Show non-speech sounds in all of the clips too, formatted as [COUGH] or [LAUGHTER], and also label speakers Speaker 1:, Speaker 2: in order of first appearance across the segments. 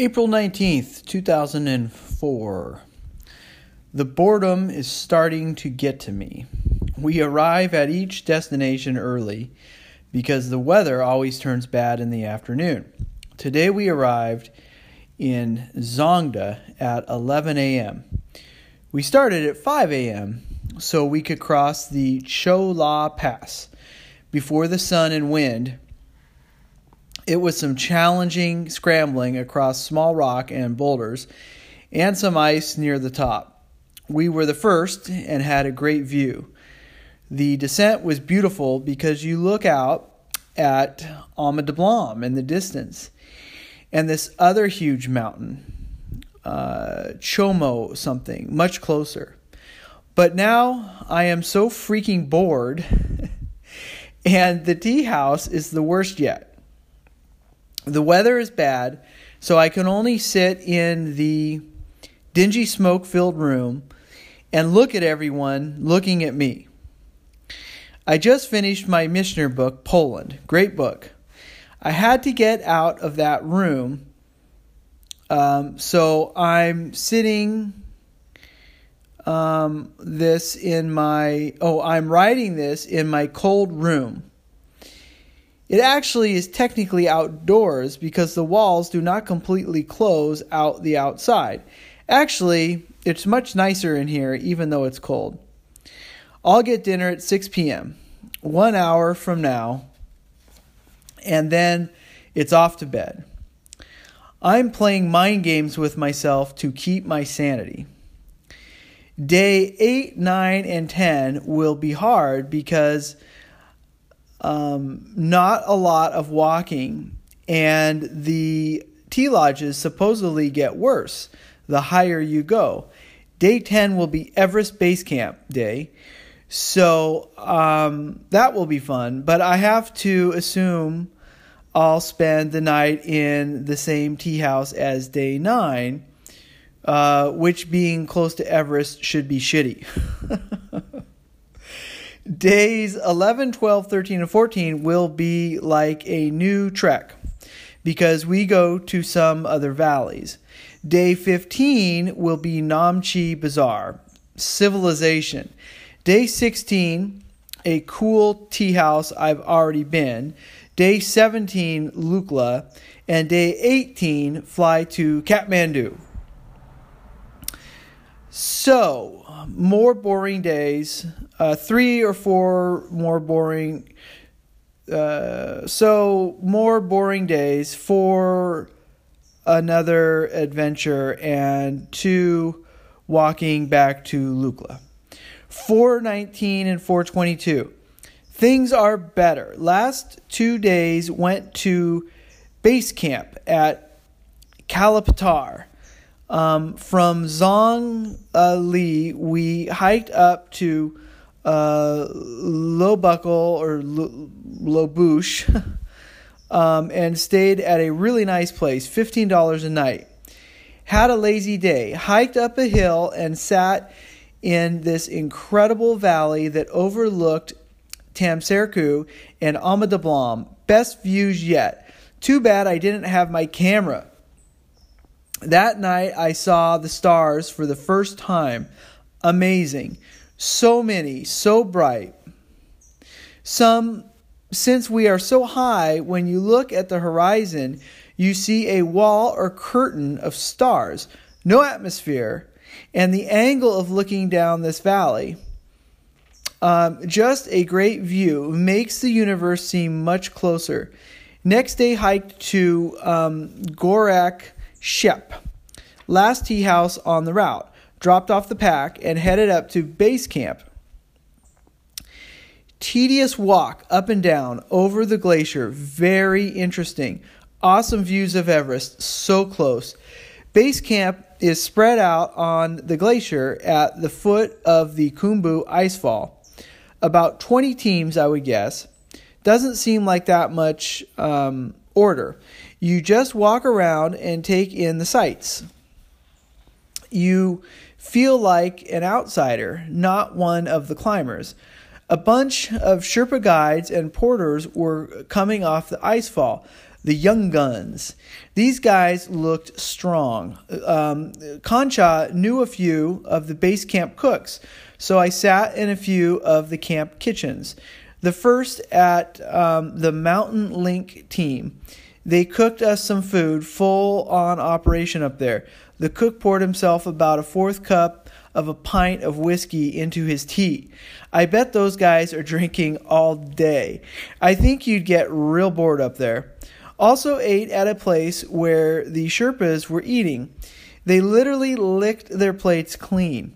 Speaker 1: April 19th, 2004. The boredom is starting to get to me. We arrive at each destination early because the weather always turns bad in the afternoon. Today we arrived in Zongda at 11 a.m. We started at 5 a.m. so we could cross the Cho La Pass before the sun and wind it was some challenging scrambling across small rock and boulders and some ice near the top. We were the first and had a great view. The descent was beautiful because you look out at Ama Dablam in the distance and this other huge mountain, uh, Chomo something, much closer. But now I am so freaking bored, [LAUGHS] and the tea house is the worst yet. The weather is bad, so I can only sit in the dingy smoke filled room and look at everyone looking at me. I just finished my Michener book, Poland. Great book. I had to get out of that room, um, so I'm sitting um, this in my. Oh, I'm writing this in my cold room. It actually is technically outdoors because the walls do not completely close out the outside. Actually, it's much nicer in here even though it's cold. I'll get dinner at 6 p.m., one hour from now, and then it's off to bed. I'm playing mind games with myself to keep my sanity. Day 8, 9, and 10 will be hard because um, not a lot of walking, and the tea lodges supposedly get worse the higher you go. Day 10 will be Everest Base Camp Day. So um, that will be fun, but I have to assume I'll spend the night in the same tea house as day nine, uh, which being close to Everest should be shitty. [LAUGHS] Days 11, 12, 13, and 14 will be like a new trek because we go to some other valleys. Day 15 will be Namche Bazaar, civilization. Day 16, a cool tea house I've already been. Day 17, Lukla. And day 18, fly to Kathmandu. So, more boring days, uh, three or four more boring. Uh, so, more boring days for another adventure and two walking back to Lukla. 419 and 422. Things are better. Last two days went to base camp at Kalapatar. Um, from Zong uh, Li, we hiked up to uh, Lobuckle or Lobuche [LAUGHS] um, and stayed at a really nice place, $15 a night. Had a lazy day, hiked up a hill and sat in this incredible valley that overlooked Tamserku and Ama Dablam. Best views yet. Too bad I didn't have my camera that night I saw the stars for the first time. Amazing. So many, so bright. Some, since we are so high, when you look at the horizon, you see a wall or curtain of stars, no atmosphere, and the angle of looking down this valley. Um, just a great view makes the universe seem much closer. Next day, hiked to um, Gorak Shep, last tea house on the route, dropped off the pack, and headed up to base camp. Tedious walk up and down over the glacier, very interesting. Awesome views of Everest, so close. Base camp is spread out on the glacier at the foot of the Khumbu icefall. About 20 teams, I would guess. Doesn't seem like that much um, order. You just walk around and take in the sights. You feel like an outsider, not one of the climbers. A bunch of Sherpa guides and porters were coming off the icefall. the Young Guns. These guys looked strong. Um, Concha knew a few of the base camp cooks, so I sat in a few of the camp kitchens. The first at um, the Mountain Link team. They cooked us some food, full on operation up there. The cook poured himself about a fourth cup of a pint of whiskey into his tea. I bet those guys are drinking all day. I think you'd get real bored up there. Also, ate at a place where the Sherpas were eating. They literally licked their plates clean.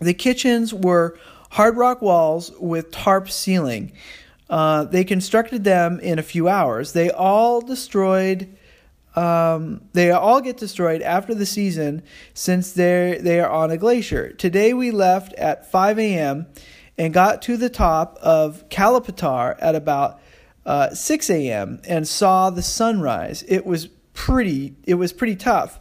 Speaker 1: The kitchens were hard rock walls with tarp ceiling. Uh, they constructed them in a few hours. They all destroyed. Um, they all get destroyed after the season since they they are on a glacier. Today we left at 5 a.m. and got to the top of Kalapatar at about uh, 6 a.m. and saw the sunrise. It was pretty. It was pretty tough.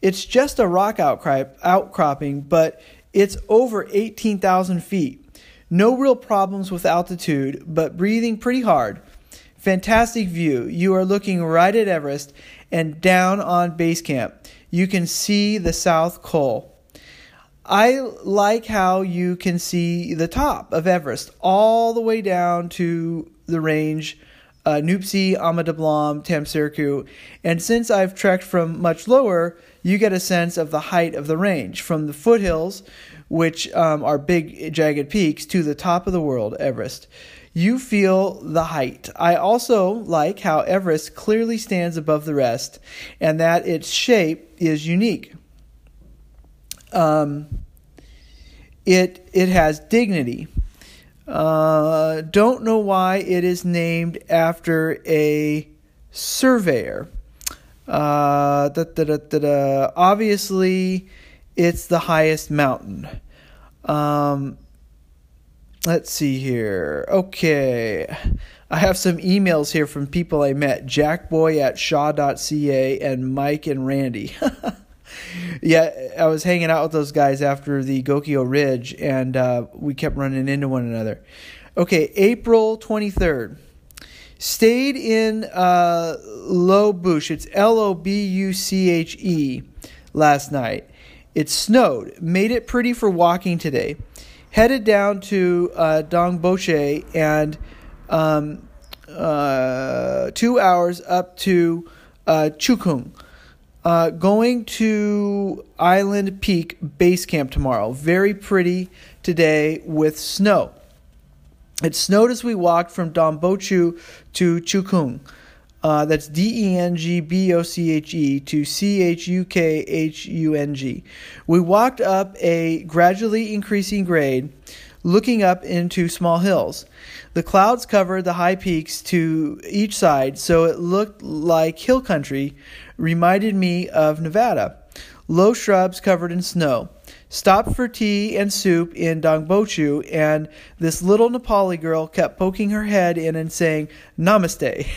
Speaker 1: It's just a rock outcrop, outcropping, but it's over 18,000 feet. No real problems with altitude, but breathing pretty hard. Fantastic view. You are looking right at Everest and down on base camp. You can see the South Col. I like how you can see the top of Everest all the way down to the range uh, Nuptse, Ama Tamserku, and since I've trekked from much lower, you get a sense of the height of the range from the foothills, which um, are big jagged peaks, to the top of the world, Everest. You feel the height. I also like how Everest clearly stands above the rest and that its shape is unique. Um, it, it has dignity. Uh, don't know why it is named after a surveyor. Uh, da, da, da, Obviously, it's the highest mountain. Um, let's see here. Okay. I have some emails here from people I met Jackboy at shaw.ca and Mike and Randy. [LAUGHS] yeah, I was hanging out with those guys after the Gokyo Ridge, and uh, we kept running into one another. Okay, April 23rd. Stayed in uh, Lobuche. It's L O B U C H E last night. It snowed, made it pretty for walking today. Headed down to uh, Dongboche and um, uh, two hours up to uh, Chukung. Uh, going to Island Peak Base Camp tomorrow. Very pretty today with snow. It snowed as we walked from Dombochu to Chukung. Uh, that's D E N G B O C H E to C H U K H U N G. We walked up a gradually increasing grade, looking up into small hills. The clouds covered the high peaks to each side, so it looked like hill country reminded me of Nevada. Low shrubs covered in snow. Stopped for tea and soup in Dongbochu, and this little Nepali girl kept poking her head in and saying, Namaste.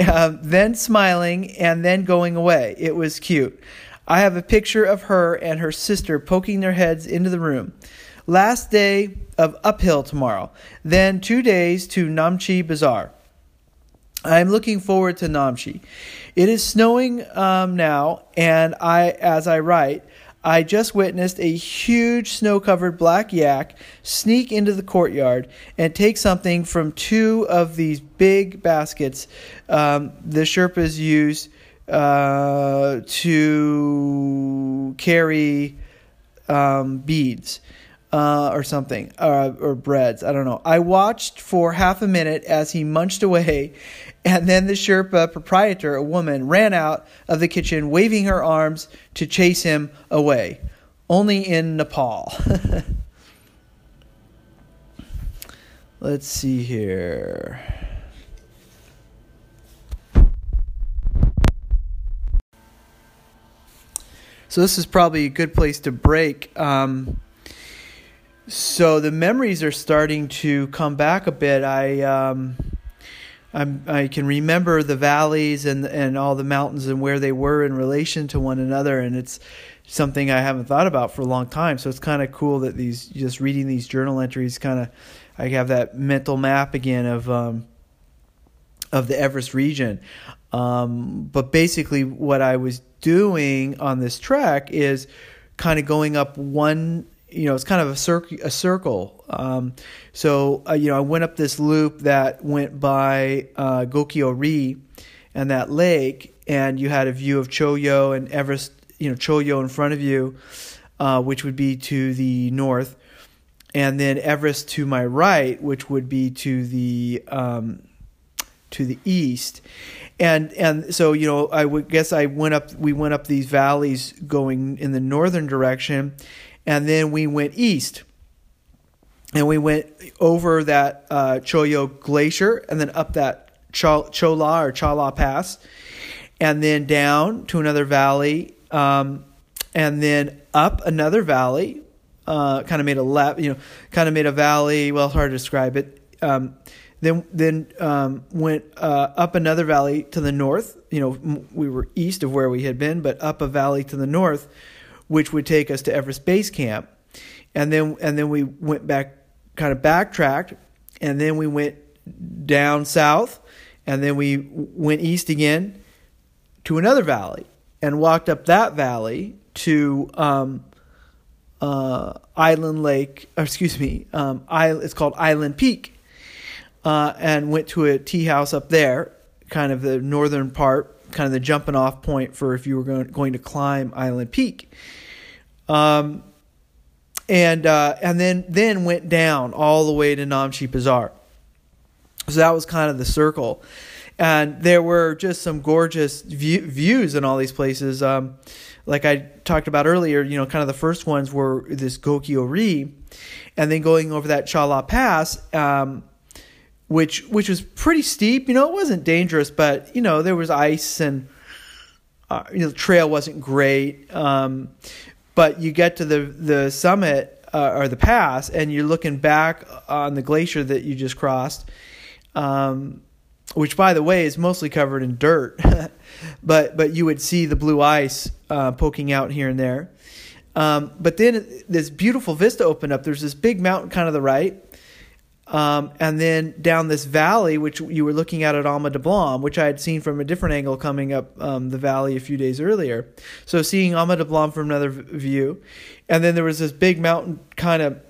Speaker 1: uh, [LAUGHS] then smiling and then going away. It was cute. I have a picture of her and her sister poking their heads into the room. Last day of uphill tomorrow. Then two days to Namche Bazaar. I'm looking forward to Namche. It is snowing um, now, and I, as I write, I just witnessed a huge snow covered black yak sneak into the courtyard and take something from two of these big baskets um, the Sherpas use uh, to carry um, beads uh, or something, uh, or breads. I don't know. I watched for half a minute as he munched away, and then the Sherpa proprietor, a woman, ran out of the kitchen waving her arms to chase him away. Only in Nepal. [LAUGHS] Let's see here. So, this is probably a good place to break. Um, so the memories are starting to come back a bit. I um, I'm, I can remember the valleys and and all the mountains and where they were in relation to one another, and it's something I haven't thought about for a long time. So it's kind of cool that these just reading these journal entries kind of I have that mental map again of um, of the Everest region. Um, but basically, what I was doing on this trek is kind of going up one. You know, it's kind of a, cir- a circle. Um, so, uh, you know, I went up this loop that went by uh, Gokyo-ri and that lake, and you had a view of Cho Oyu and Everest, you know, Cho Oyu in front of you, uh, which would be to the north, and then Everest to my right, which would be to the um, to the east, and and so you know I would guess I went up we went up these valleys going in the northern direction, and then we went east. And we went over that uh, Cho Oyu Glacier and then up that Chola or Chala Pass, and then down to another valley, um, and then up another valley. Uh, kind of made a left, you know, kind of made a valley. Well, hard to describe it. Um, then then um, went uh, up another valley to the north. You know, we were east of where we had been, but up a valley to the north, which would take us to Everest Base Camp, and then and then we went back, kind of backtracked, and then we went down south, and then we went east again to another valley and walked up that valley to um, uh, Island Lake. excuse me, um, it's called Island Peak, uh, and went to a tea house up there, kind of the northern part, kind of the jumping off point for if you were going, going to climb Island Peak. Um, and uh, and then then went down all the way to Namche Bazaar. So that was kind of the circle and there were just some gorgeous view, views in all these places. Um, like I talked about earlier, you know, kind of the first ones were this Gokyo-ri, and then going over that Chala Pass, um, which which was pretty steep. You know, it wasn't dangerous, but you know there was ice and uh, you know the trail wasn't great. Um, but you get to the the summit uh, or the pass, and you're looking back on the glacier that you just crossed. Um, which by the way is mostly covered in dirt, [LAUGHS] but but you would see the blue ice uh, poking out here and there. Um, but then this beautiful vista opened up. There's this big mountain kind of the right, um, and then down this valley, which you were looking at at Ama Dablam, which I had seen from a different angle coming up um, the valley a few days earlier. So seeing Ama Dablam from another view, and then there was this big mountain, kind of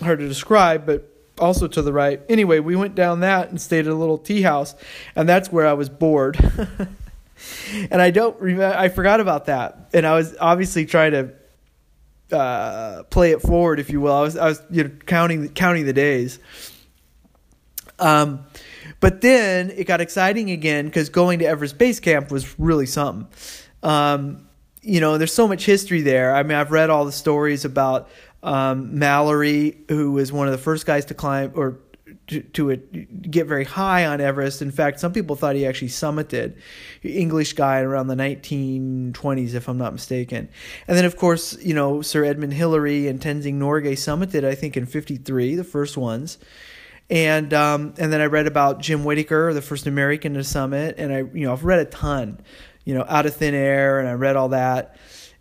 Speaker 1: hard to describe, but also to the right. Anyway, we went down that and stayed at a little tea house, and that's where I was bored. [LAUGHS] and I don't remember. I forgot about that, and I was obviously trying to uh, play it forward, if you will. I was I was you know counting counting the days. Um, but then it got exciting again because going to Everest Base Camp was really something. Um, you know, there's so much history there. I mean, I've read all the stories about um, Mallory, who was one of the first guys to climb or to, get very high on Everest. In fact, some people thought he actually summited. English guy around the 1920s, if I'm not mistaken. And then, of course, you know, Sir Edmund Hillary and Tenzing Norgay summited, I think, in 53, the first ones. And um, and then I read about Jim Whittaker, the first American to summit, and I you know I've read a ton, you know, out of thin air, and I read all that,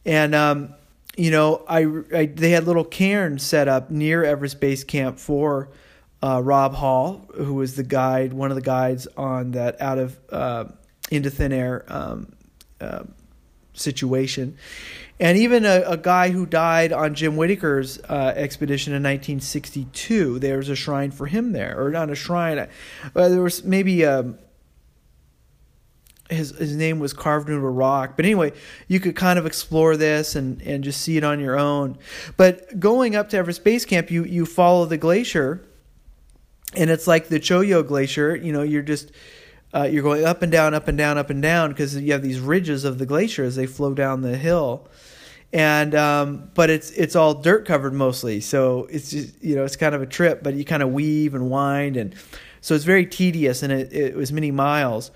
Speaker 1: and um, you know, I, I, they had little cairns set up near Everest Base Camp for uh, Rob Hall, who was the guide, one of the guides on that out of uh, into thin air um, uh, situation, and even a, a, guy who died on Jim Whittaker's uh, expedition in 1962. There was a shrine for him there, or not a shrine, but there was maybe a um, his his name was carved into a rock. But anyway, you could kind of explore this and and just see it on your own. But going up to Everest Base Camp, you you follow the glacier, and it's like the Cho Oyu Glacier. You know, you're just uh, you're going up and down, up and down, up and down because you have these ridges of the glacier as they flow down the hill. And um, but it's it's all dirt covered mostly, so it's just you know it's kind of a trip. But you kind of weave and wind, and so it's very tedious, and it, it was many miles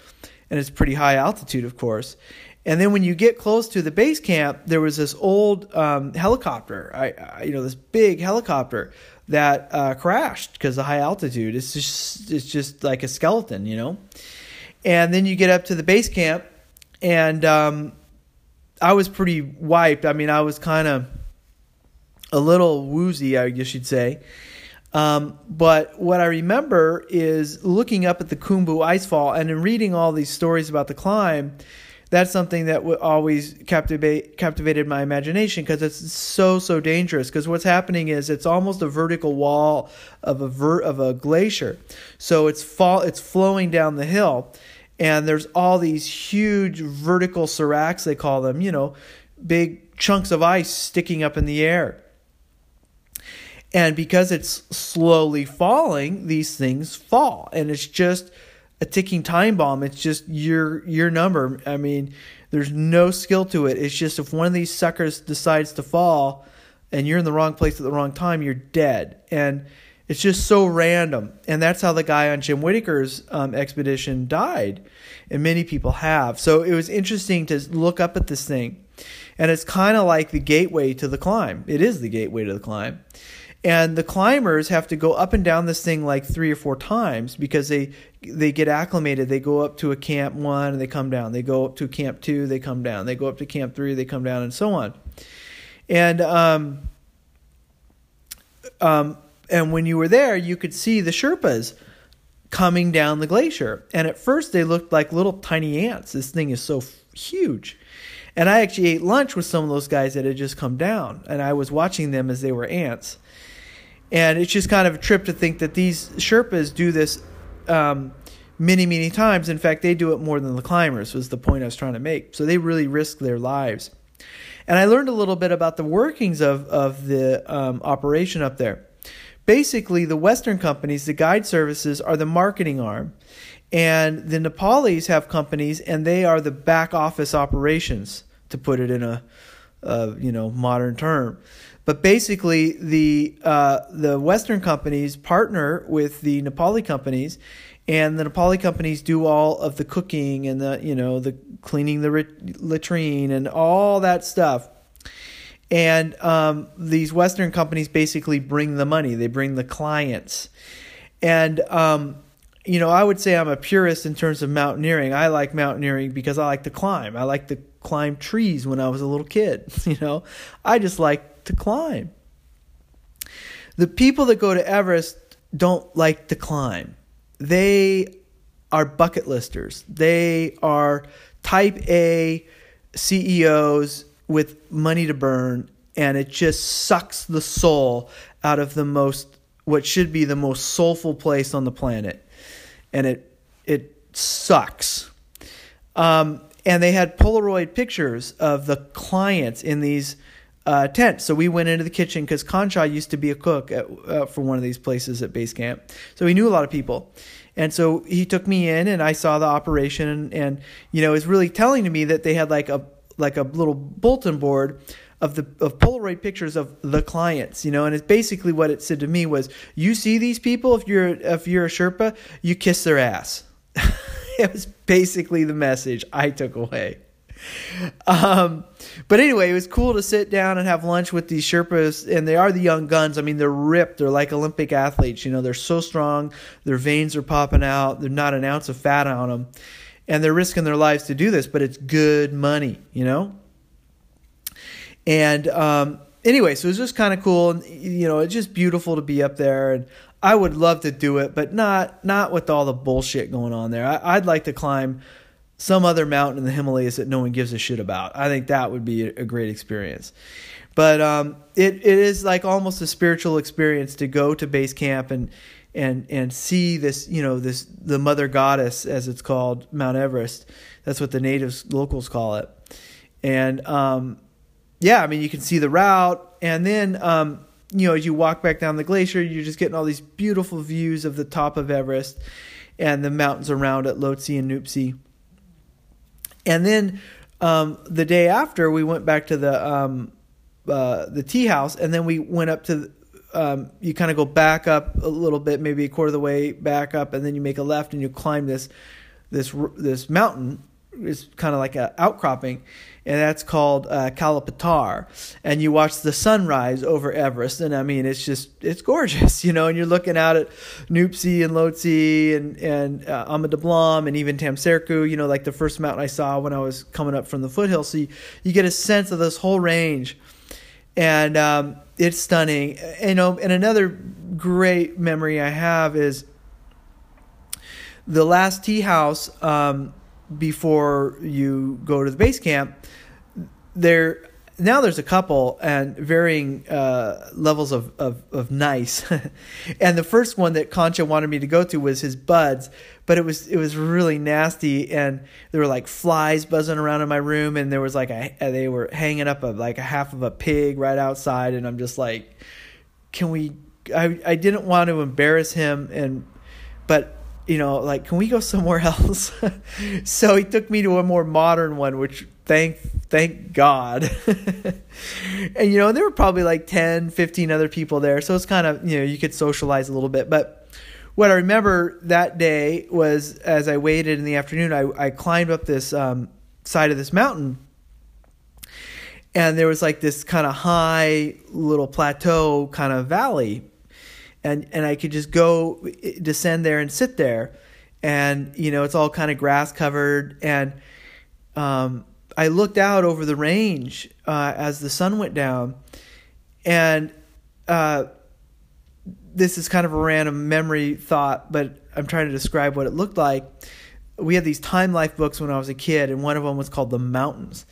Speaker 1: and it's pretty high altitude, of course. And then when you get close to the base camp, there was this old um, helicopter, I, I, you know, this big helicopter that uh, crashed because of high altitude. It's just it's just like a skeleton, you know. And then you get up to the base camp, and um, I was pretty wiped. I mean, I was kind of a little woozy, I guess you'd say. Um, but what I remember is looking up at the Khumbu icefall and in reading all these stories about the climb. That's something that w- always captivate captivated my imagination because it's so so dangerous. Because what's happening is it's almost a vertical wall of a ver- of a glacier, so it's fall it's flowing down the hill, and there's all these huge vertical seracs they call them. You know, big chunks of ice sticking up in the air and because it's slowly falling, these things fall. And it's just a ticking time bomb. It's just your your number. I mean, there's no skill to it. It's just if one of these suckers decides to fall and you're in the wrong place at the wrong time, you're dead. And it's just so random. And that's how the guy on Jim Whittaker's um, expedition died. And many people have. So it was interesting to look up at this thing. And it's kind of like the gateway to the climb. It is the gateway to the climb and the climbers have to go up and down this thing like three or four times because they they get acclimated. They go up to a camp one and they come down. They go up to camp two they come down. They go up to camp three they come down and so on. And um, um, and when you were there you could see the sherpas coming down the glacier. And at first they looked like little tiny ants. This thing is so huge. And i actually ate lunch with some of those guys that had just come down and i was watching them as they were ants and it's just kind of a trip to think that these Sherpas do this um, many, many times. In fact, they do it more than the climbers, was the point I was trying to make. So they really risk their lives. And I learned a little bit about the workings of, of the um, operation up there. Basically, the Western companies, the guide services, are the marketing arm. And the Nepalis have companies, and they are the back office operations, to put it in a, a you know modern term. But basically, the uh, the Western companies partner with the Nepali companies, and the Nepali companies do all of the cooking and the you know the cleaning the latrine and all that stuff. And um, these Western companies basically bring the money. They bring the clients, and um, you know I would say I'm a purist in terms of mountaineering. I like mountaineering because I like to climb. I like to climb trees when I was a little kid. [LAUGHS] You know, I just like to climb. The people that go to Everest don't like to climb. They are bucket listers. They are type A CEOs with money to burn, and it just sucks the soul out of the most, what should be the most soulful place on the planet. And it, it sucks. Um, and they had Polaroid pictures of the clients in these uh, tent. So we went into the kitchen because Kanchai used to be a cook at, uh, for one of these places at base camp. So he knew a lot of people. And so he took me in and I saw the operation and, and you know, it was really telling to me that they had like a like a little bulletin board of the of Polaroid pictures of the clients, you know, and it's basically what it said to me was you see these people if you're if you're a Sherpa, you kiss their ass. [LAUGHS] it was basically the message I took away. Um, but anyway, it was cool to sit down and have lunch with these Sherpas, and they are the young guns. I mean, they're ripped. They're like Olympic athletes. You know, they're so strong. Their veins are popping out. They're not an ounce of fat on them, and they're risking their lives to do this. But it's good money, you know. And um, anyway, so it was just kind of cool, and you know, it's just beautiful to be up there. And I would love to do it, but not not with all the bullshit going on there. I, I'd like to climb some other mountain in the Himalayas that no one gives a shit about. I think that would be a great experience. But um, it it is like almost a spiritual experience to go to base camp and and and see this you know this the mother goddess as it's called Mount Everest. That's what the natives locals call it. And um, yeah, I mean you can see the route, and then um, you know as you walk back down the glacier, you're just getting all these beautiful views of the top of Everest and the mountains around it, Lhotse and Nuptse and then um, the day after, we went back to the um, uh, the tea house, and then we went up to. Um, you kind of go back up a little bit, maybe a quarter of the way back up, and then you make a left and you climb this this this mountain. It's kind of like an outcropping, and that's called uh, Kalapatar. And you watch the sunrise over Everest, and I mean, it's just it's gorgeous, [LAUGHS] you know. And you're looking out at Nuptse and Lhotse and and uh, and even Tamserku, you know, like the first mountain I saw when I was coming up from the foothill. So you, you get a sense of this whole range. and um, it's stunning. You know, and another great memory I have is the last tea house um, before you go to the base camp. There now there's a couple and varying uh, levels of, of, of nice. [LAUGHS] and the first one that Concha wanted me to go to was his buds, but it was it was really nasty and there were like flies buzzing around in my room and there was like a they were hanging up a like a half of a pig right outside and I'm just like can we I I didn't want to embarrass him and but you know like can we go somewhere [LAUGHS] else? So he took me to a more modern one which thank thank god. [LAUGHS] And you know there were probably like 10 15 other people there so it's kind of you know you could socialize a little bit. But what i remember that day was as i waited in the afternoon i, I climbed up this um, side of this mountain and there was like this kind of high little plateau kind of valley and and i could just go descend there and sit there. And you know it's all kind of grass covered. And um, I looked out over the range uh, as the sun went down, and uh, this is kind of a random memory thought, but I'm trying to describe what it looked like. We had these Time Life books when I was a kid, and one of them was called The Mountains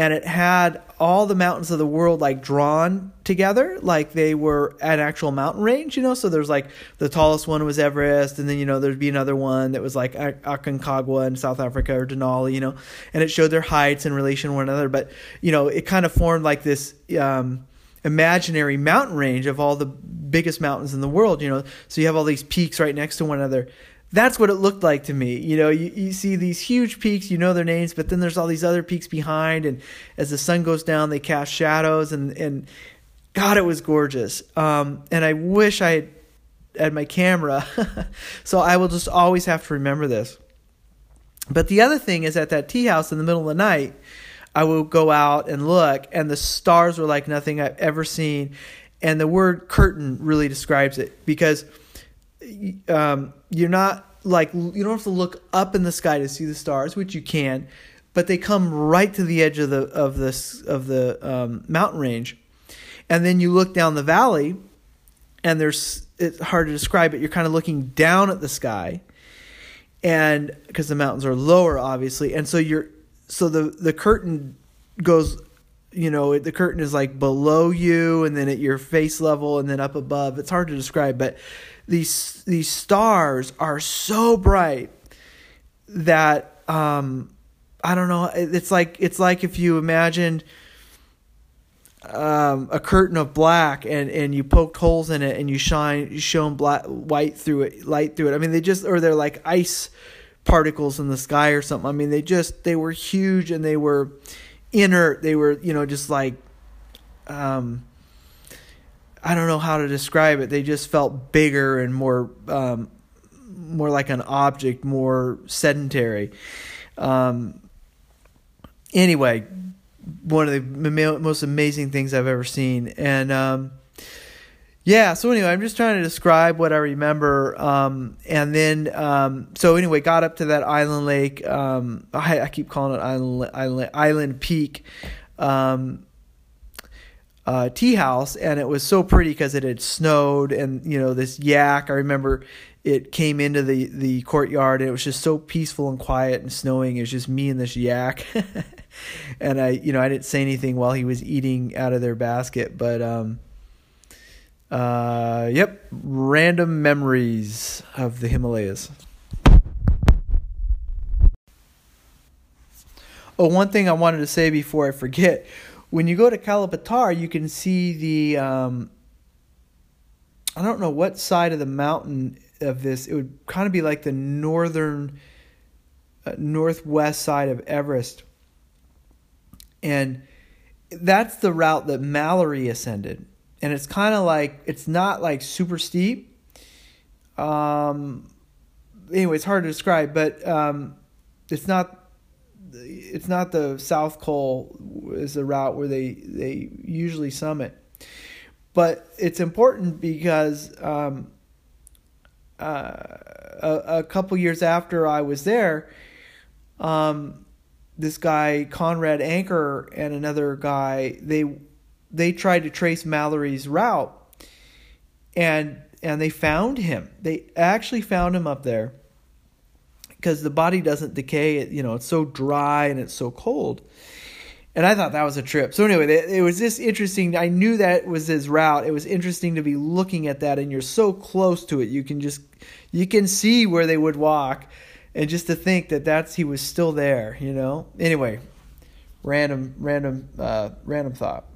Speaker 1: and it had all the mountains of the world like drawn together like they were an actual mountain range you know? So there's like the tallest one was everest and then you know there'd be another one that was like aconcagua in south africa or denali you know? And it showed their heights in relation to one another but you know it kind of formed like this um, imaginary mountain range of all the biggest mountains in the world you know? So you have all these peaks right next to one another that's what it looked like to me. You know, you, you see these huge peaks, you know their names, but then there's all these other peaks behind, and as the sun goes down, they cast shadows, and and God, it was gorgeous. Um, and I wish I had, had my camera, [LAUGHS] so I will just always have to remember this. But the other thing is at that tea house in the middle of the night, I would go out and look, and the stars were like nothing I've ever seen. And the word curtain really describes it because um, you're not like you don't have to look up in the sky to see the stars, which you can, but they come right to the edge of the of this of the um, mountain range, and then you look down the valley, and there's it's hard to describe but You're kind of looking down at the sky, and because the mountains are lower, obviously, and so you're so the the curtain goes you know the curtain is like below you and then at your face level and then up above. It's hard to describe but these these stars are so bright that um, I don't know. It's like it's like if you imagined um, a curtain of black and, and you poked holes in it and you shine you shone black white through it light through it. I mean they just or they're like ice particles in the sky or something. I mean they just they were huge and they were inert. They were you know just like um, I don't know how to describe it. They just felt bigger and more um, more like an object, more sedentary. Um, anyway, one of the most amazing things I've ever seen, and um, yeah. So anyway, I'm just trying to describe what I remember, um, and then um, so anyway, got up to that island lake. Um, I, I, keep calling it island island island peak. Um, uh, tea house, and it was so pretty because it had snowed, and you know this yak. I remember it came into the the courtyard, and it was just so peaceful and quiet and snowing. It was just me and this yak, [LAUGHS] and I, you know, I didn't say anything while he was eating out of their basket, but um, uh, yep, random memories of the Himalayas. Oh, one thing I wanted to say before I forget when you go to Kalapatar, you can see the um, I don't know what side of the mountain of this. It would kind of be like the northern uh, northwest side of Everest, and that's the route that Mallory ascended. And it's kind of like it's not like super steep. Um, anyway, it's hard to describe, but um, it's not it's not the South Col is the route where they they usually summit, but it's important because um, uh, a, a, couple years after I was there, um, this guy Conrad Anker and another guy they they tried to trace Mallory's route, and and they found him. They actually found him up there because the body doesn't decay. It, you know, it's so dry and it's so cold. And I thought that was a trip. So anyway, it was just interesting. I knew that was his route. It was interesting to be looking at that, and you're so close to it. You can just you can see where they would walk, and just to think that that's he was still there. You know. Anyway, random random uh, random thought.